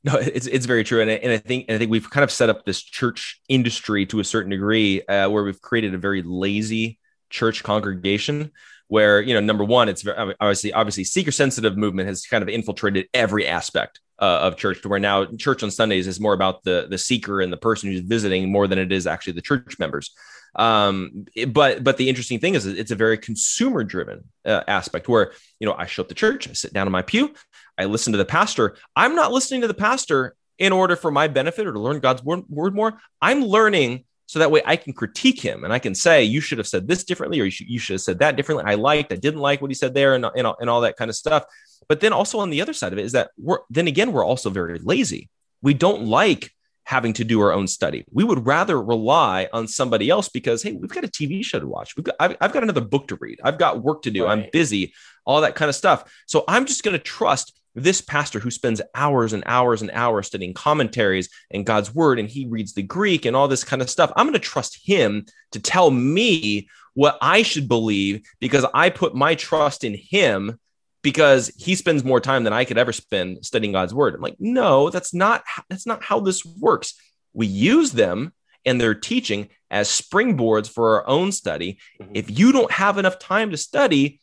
No, it's it's very true, and I, and I think and I think we've kind of set up this church industry to a certain degree, uh, where we've created a very lazy church congregation. Where you know, number one, it's obviously obviously seeker sensitive movement has kind of infiltrated every aspect uh, of church to where now church on Sundays is more about the the seeker and the person who's visiting more than it is actually the church members. Um, but but the interesting thing is it's a very consumer driven uh, aspect where you know I show up to church, I sit down in my pew, I listen to the pastor. I'm not listening to the pastor in order for my benefit or to learn God's word, word more. I'm learning so that way I can critique him and I can say, you should have said this differently, or you should, you should have said that differently. I liked, I didn't like what he said there, and, and, and all that kind of stuff. But then also on the other side of it is that we're then again, we're also very lazy. We don't like having to do our own study. We would rather rely on somebody else because, hey, we've got a TV show to watch. We've got, I've, I've got another book to read. I've got work to do. Right. I'm busy, all that kind of stuff. So I'm just going to trust this pastor who spends hours and hours and hours studying commentaries and God's word, and he reads the Greek and all this kind of stuff. I'm going to trust him to tell me what I should believe because I put my trust in him because he spends more time than I could ever spend studying God's word. I'm like, no, that's not that's not how this works. We use them and their teaching as springboards for our own study. Mm-hmm. If you don't have enough time to study,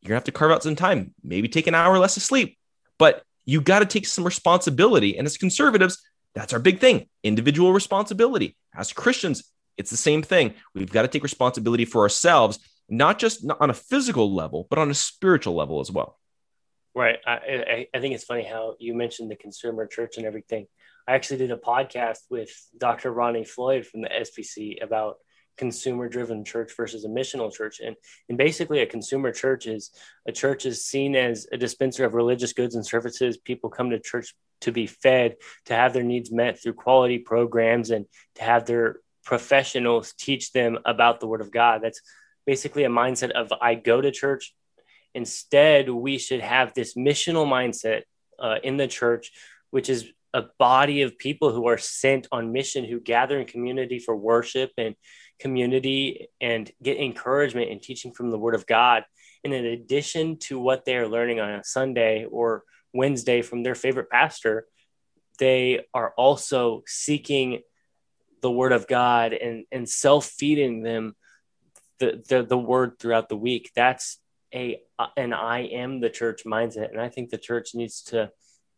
you're gonna have to carve out some time, maybe take an hour less of sleep, but you got to take some responsibility. And as conservatives, that's our big thing individual responsibility. As Christians, it's the same thing. We've got to take responsibility for ourselves not just on a physical level, but on a spiritual level as well. Right. I, I, think it's funny how you mentioned the consumer church and everything. I actually did a podcast with Dr. Ronnie Floyd from the SBC about consumer driven church versus a missional church. And, and basically, a consumer church is a church is seen as a dispenser of religious goods and services. People come to church to be fed, to have their needs met through quality programs, and to have their professionals teach them about the Word of God. That's basically a mindset of I go to church. Instead, we should have this missional mindset uh, in the church, which is a body of people who are sent on mission, who gather in community for worship and community and get encouragement and teaching from the Word of God. And in addition to what they are learning on a Sunday or Wednesday from their favorite pastor, they are also seeking the Word of God and, and self feeding them the, the the word throughout the week. That's a an I am the church mindset, and I think the church needs to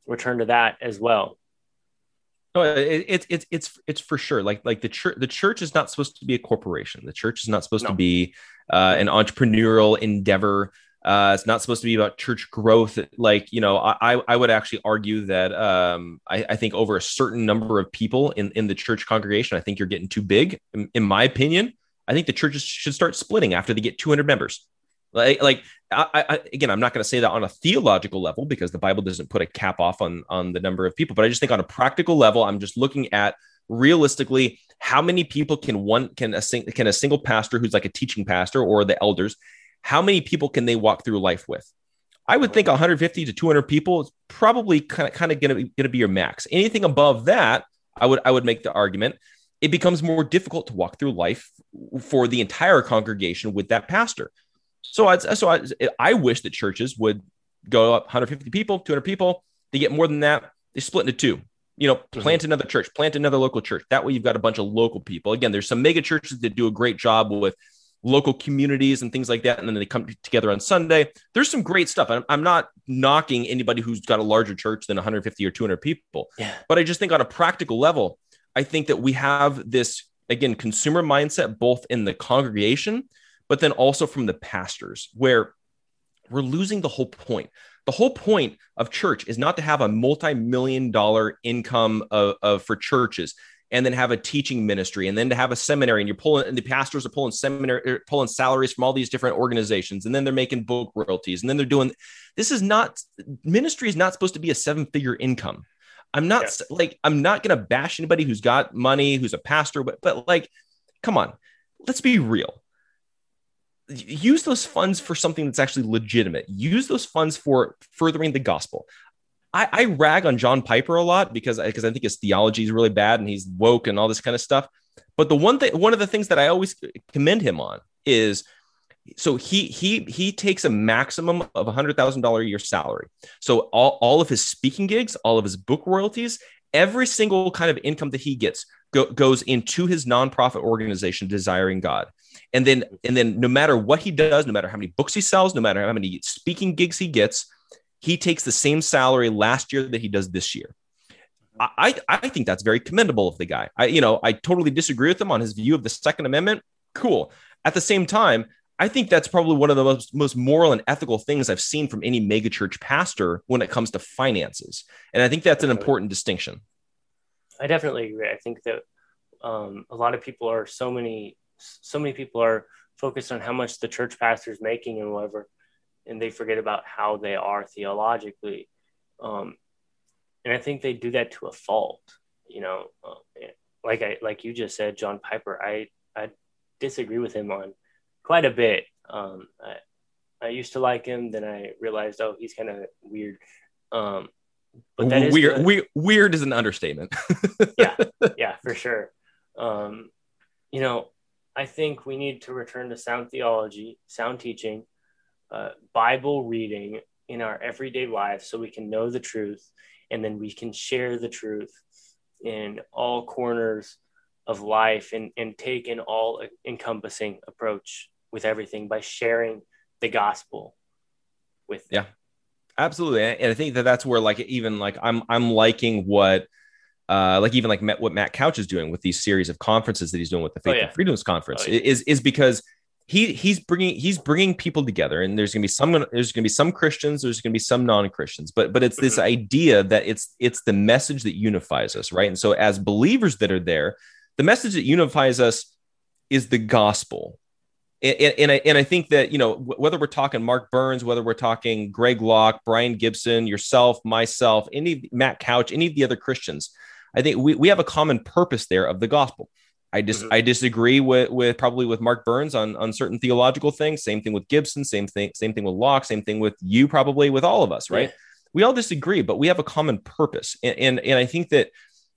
return to that as well. No, it's it, it's it's for sure. Like like the church the church is not supposed to be a corporation. The church is not supposed no. to be uh, an entrepreneurial endeavor. Uh, it's not supposed to be about church growth. Like, you know, I, I would actually argue that um, I, I think over a certain number of people in, in the church congregation, I think you're getting too big, in, in my opinion. I think the churches should start splitting after they get 200 members. Like, like I, I, again, I'm not going to say that on a theological level because the Bible doesn't put a cap off on on the number of people. But I just think on a practical level, I'm just looking at realistically how many people can one can a can a single pastor who's like a teaching pastor or the elders, how many people can they walk through life with? I would think 150 to 200 people is probably kind of kind of going to be your max. Anything above that, I would I would make the argument it becomes more difficult to walk through life for the entire congregation with that pastor. So I, so I, I wish that churches would go up 150 people, 200 people. They get more than that, they split into two. you know mm-hmm. plant another church plant another local church that way you've got a bunch of local people again there's some mega churches that do a great job with local communities and things like that and then they come together on sunday there's some great stuff i'm, I'm not knocking anybody who's got a larger church than 150 or 200 people yeah. but i just think on a practical level i think that we have this again consumer mindset both in the congregation but then also from the pastors where we're losing the whole point. The whole point of church is not to have a multi-million dollar income of, of, for churches and then have a teaching ministry and then to have a seminary and you're pulling and the pastors are pulling seminary er, pulling salaries from all these different organizations and then they're making book royalties and then they're doing this is not ministry is not supposed to be a seven figure income i'm not yes. like i'm not going to bash anybody who's got money who's a pastor but but like come on let's be real use those funds for something that's actually legitimate. Use those funds for furthering the gospel. I, I rag on John Piper a lot because because I think his theology is really bad and he's woke and all this kind of stuff. But the one thing, one of the things that I always commend him on is so he he he takes a maximum of a hundred thousand dollar a year salary. So all, all of his speaking gigs, all of his book royalties, every single kind of income that he gets go, goes into his nonprofit organization, Desiring God and then and then no matter what he does no matter how many books he sells no matter how many speaking gigs he gets he takes the same salary last year that he does this year I, I think that's very commendable of the guy. I, you know, I totally disagree with him on his view of the Second Amendment. Cool. At the same time, I think that's probably one of the most, most moral and ethical things I've seen from any megachurch pastor when it comes to finances. And I think that's an important distinction. I definitely agree. I think that um, a lot of people are so many so many people are focused on how much the church pastor is making and whatever, and they forget about how they are theologically. Um, and I think they do that to a fault. You know, uh, like I like you just said, John Piper. I I disagree with him on quite a bit. Um, I, I used to like him, then I realized, oh, he's kind of weird. Um, but that weird, the, weird, weird is an understatement. yeah, yeah, for sure. Um, you know, I think we need to return to sound theology, sound teaching, uh, Bible reading in our everyday lives so we can know the truth and then we can share the truth in all corners of life and, and take an all encompassing approach with everything by sharing the gospel with them. yeah absolutely and i think that that's where like even like i'm i'm liking what uh, like even like Matt, what Matt Couch is doing with these series of conferences that he's doing with the oh, Faith oh, yeah. and Freedoms Conference oh, yeah. is is because he he's bringing he's bringing people together, and there's gonna be some there's gonna be some Christians, there's gonna be some non Christians, but but it's mm-hmm. this idea that it's it's the message that unifies us, right? And so as believers that are there, the message that unifies us is the gospel. And, and, I, and I think that, you know, whether we're talking Mark Burns, whether we're talking Greg Locke, Brian Gibson, yourself, myself, any Matt Couch, any of the other Christians, I think we, we have a common purpose there of the gospel. I just mm-hmm. I disagree with with probably with Mark Burns on on certain theological things. Same thing with Gibson. Same thing. Same thing with Locke. Same thing with you. Probably with all of us, right? Yeah. We all disagree, but we have a common purpose. And, and and I think that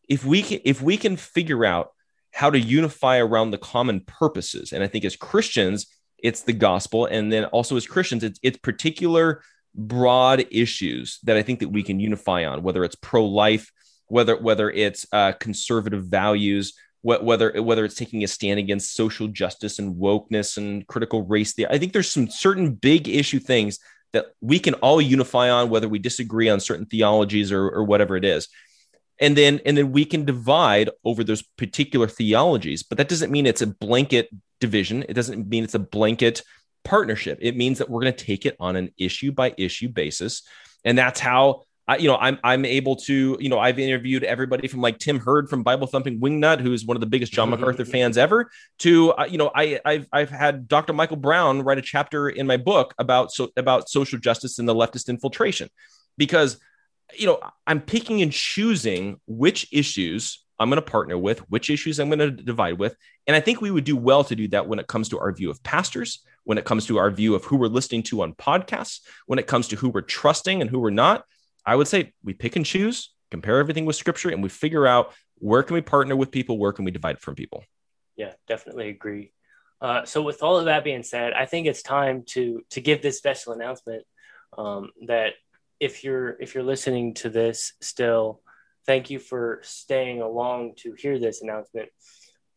if we can if we can figure out how to unify around the common purposes, and I think as Christians, it's the gospel, and then also as Christians, it's it's particular broad issues that I think that we can unify on, whether it's pro life whether whether it's uh, conservative values, wh- whether whether it's taking a stand against social justice and wokeness and critical race. I think there's some certain big issue things that we can all unify on, whether we disagree on certain theologies or, or whatever it is. And then and then we can divide over those particular theologies, but that doesn't mean it's a blanket division. It doesn't mean it's a blanket partnership. It means that we're going to take it on an issue by issue basis. And that's how I, you know, I'm I'm able to, you know, I've interviewed everybody from like Tim Hurd from Bible Thumping Wingnut, who's one of the biggest John mm-hmm. MacArthur fans ever, to uh, you know, I I've I've had Dr. Michael Brown write a chapter in my book about so about social justice and the leftist infiltration, because you know I'm picking and choosing which issues I'm going to partner with, which issues I'm going to divide with, and I think we would do well to do that when it comes to our view of pastors, when it comes to our view of who we're listening to on podcasts, when it comes to who we're trusting and who we're not I would say we pick and choose, compare everything with scripture, and we figure out where can we partner with people, where can we divide from people. Yeah, definitely agree. Uh, so with all of that being said, I think it's time to to give this special announcement um, that if you're if you're listening to this still, thank you for staying along to hear this announcement.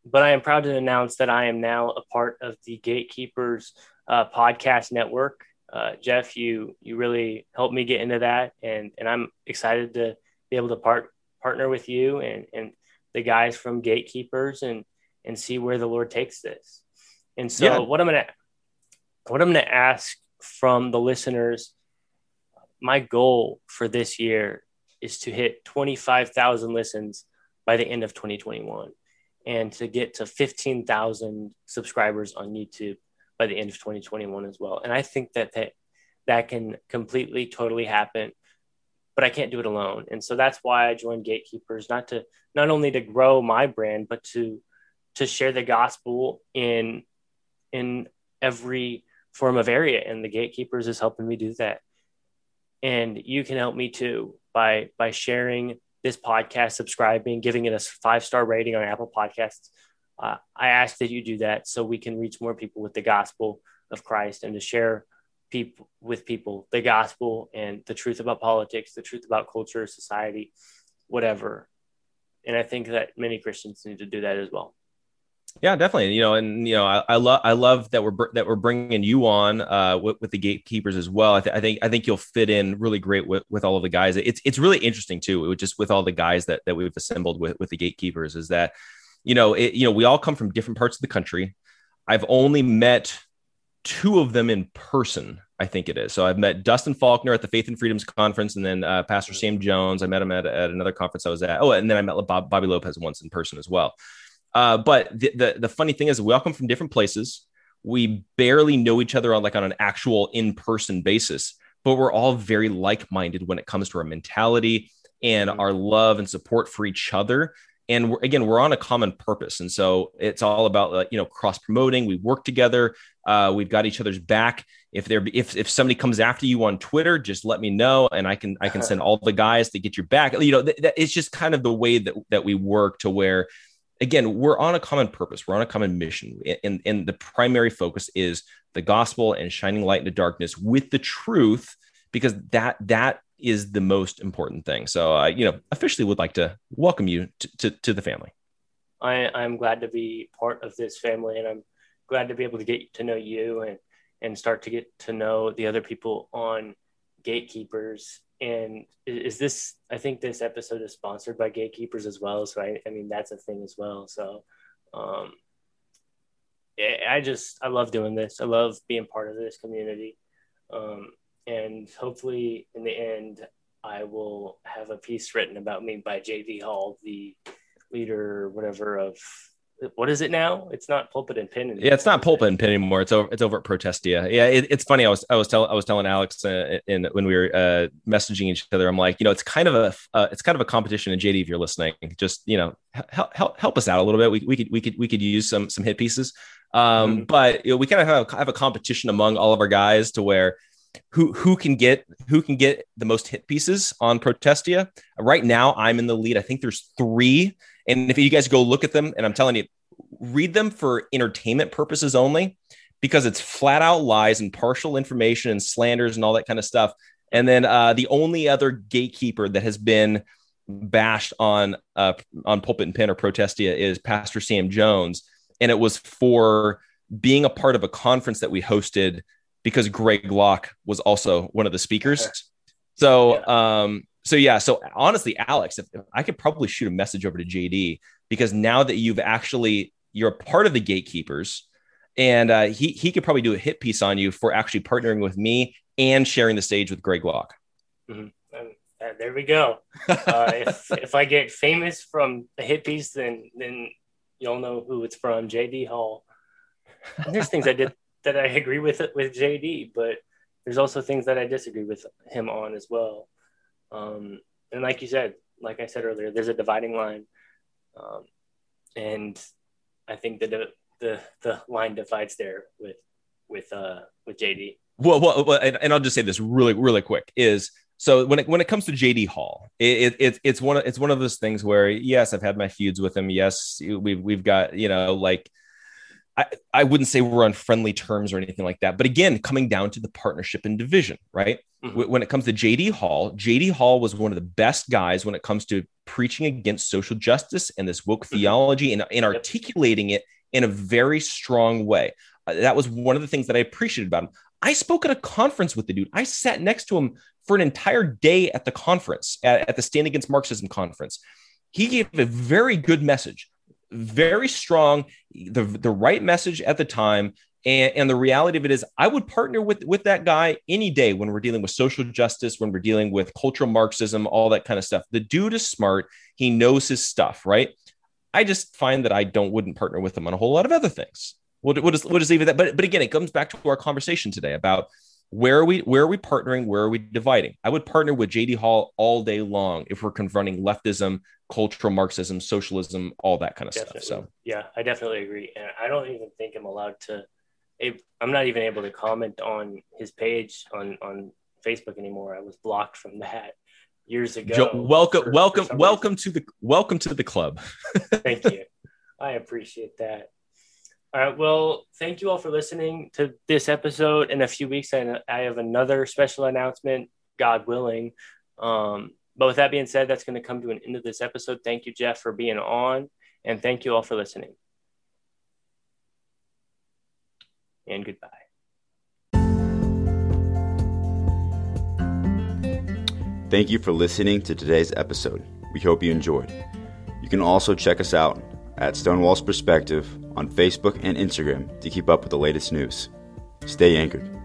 But I am proud to announce that I am now a part of the Gatekeepers uh, podcast network. Uh, Jeff, you you really helped me get into that, and and I'm excited to be able to part partner with you and and the guys from Gatekeepers and and see where the Lord takes this. And so, yeah. what I'm gonna what I'm gonna ask from the listeners, my goal for this year is to hit 25,000 listens by the end of 2021 and to get to 15,000 subscribers on YouTube by the end of 2021 as well. And I think that that, that can completely, totally happen, but I can't do it alone. And so that's why I joined Gatekeepers, not to, not only to grow my brand, but to, to share the gospel in, in every form of area. And the Gatekeepers is helping me do that. And you can help me too by, by sharing this podcast, subscribing, giving it a five star rating on Apple Podcasts. Uh, I ask that you do that so we can reach more people with the gospel of Christ and to share people with people the gospel and the truth about politics, the truth about culture, society, whatever. And I think that many Christians need to do that as well. Yeah, definitely. You know, and you know, I, I love I love that we're that we're bringing you on uh, with, with the gatekeepers as well. I, th- I, think I think you'll fit in really great with, with all of the guys. It's it's really interesting too, just with all the guys that that we've assembled with with the gatekeepers. Is that you know it, you know we all come from different parts of the country. I've only met two of them in person. I think it is. So I've met Dustin Faulkner at the Faith and Freedoms conference, and then uh, Pastor Sam Jones. I met him at, at another conference I was at. Oh, and then I met Bob, Bobby Lopez once in person as well. Uh, but the, the, the funny thing is, we all come from different places. We barely know each other on like on an actual in person basis, but we're all very like minded when it comes to our mentality and mm-hmm. our love and support for each other. And we're, again, we're on a common purpose, and so it's all about uh, you know cross promoting. We work together. Uh, we've got each other's back. If there if if somebody comes after you on Twitter, just let me know, and I can I can send all the guys to get your back. You know, th- th- it's just kind of the way that that we work to where again, we're on a common purpose, we're on a common mission. And, and the primary focus is the gospel and shining light into darkness with the truth, because that that is the most important thing. So, uh, you know, officially would like to welcome you to, to, to the family. I, I'm glad to be part of this family, and I'm glad to be able to get to know you and and start to get to know the other people on gatekeepers and is this i think this episode is sponsored by gatekeepers as well. So i, I mean that's a thing as well. So um i just i love doing this. I love being part of this community. Um and hopefully in the end i will have a piece written about me by jd hall the leader whatever of what is it now? It's not pulpit and pen. Anymore. Yeah, it's not pulpit and pen anymore. It's over. It's over at Protestia. Yeah, it, it's funny. I was I was telling I was telling Alex uh, in when we were uh, messaging each other. I'm like, you know, it's kind of a uh, it's kind of a competition. And JD, if you're listening, just you know, help help, help us out a little bit. We, we could we could we could use some some hit pieces. Um, mm-hmm. But you know, we kind of have, have a competition among all of our guys to where who who can get who can get the most hit pieces on Protestia. Right now, I'm in the lead. I think there's three and if you guys go look at them, and I'm telling you, read them for entertainment purposes only, because it's flat out lies and partial information and slanders and all that kind of stuff. And then uh, the only other gatekeeper that has been bashed on uh, on pulpit and pen or protestia is Pastor Sam Jones, and it was for being a part of a conference that we hosted because Greg Locke was also one of the speakers. So um, so yeah, so honestly, Alex, if, if I could probably shoot a message over to JD because now that you've actually you're a part of the gatekeepers, and uh, he he could probably do a hit piece on you for actually partnering with me and sharing the stage with Greg Locke. Mm-hmm. Uh, there we go. Uh, if if I get famous from a hit piece, then then you'll know who it's from. JD Hall. And there's things I did that I agree with with JD, but there's also things that I disagree with him on as well. Um, and like you said, like I said earlier, there's a dividing line, um, and I think that the, the the line divides there with with uh with JD. Well, well, well and, and, I'll just say this really, really quick is so when it when it comes to JD Hall, it, it it's one of it's one of those things where yes, I've had my feuds with him. Yes, we've we've got you know like I, I wouldn't say we're on friendly terms or anything like that. But again, coming down to the partnership and division, right? Mm-hmm. When it comes to JD Hall, JD Hall was one of the best guys when it comes to preaching against social justice and this woke mm-hmm. theology and, and articulating it in a very strong way. Uh, that was one of the things that I appreciated about him. I spoke at a conference with the dude. I sat next to him for an entire day at the conference, at, at the Stand Against Marxism conference. He gave a very good message, very strong, the, the right message at the time. And, and the reality of it is, I would partner with, with that guy any day when we're dealing with social justice, when we're dealing with cultural Marxism, all that kind of stuff. The dude is smart. He knows his stuff, right? I just find that I don't wouldn't partner with him on a whole lot of other things. We'll, we'll just we'll just leave it that. But but again, it comes back to our conversation today about where are we where are we partnering where are we dividing i would partner with jd hall all day long if we're confronting leftism cultural marxism socialism all that kind of definitely. stuff so yeah i definitely agree and i don't even think i'm allowed to i'm not even able to comment on his page on on facebook anymore i was blocked from that years ago Joe, welcome for, welcome for welcome reason. to the welcome to the club thank you i appreciate that all right. Well, thank you all for listening to this episode. In a few weeks, I, I have another special announcement, God willing. Um, but with that being said, that's going to come to an end of this episode. Thank you, Jeff, for being on, and thank you all for listening. And goodbye. Thank you for listening to today's episode. We hope you enjoyed. You can also check us out at Stonewall's Perspective on Facebook and Instagram to keep up with the latest news. Stay anchored.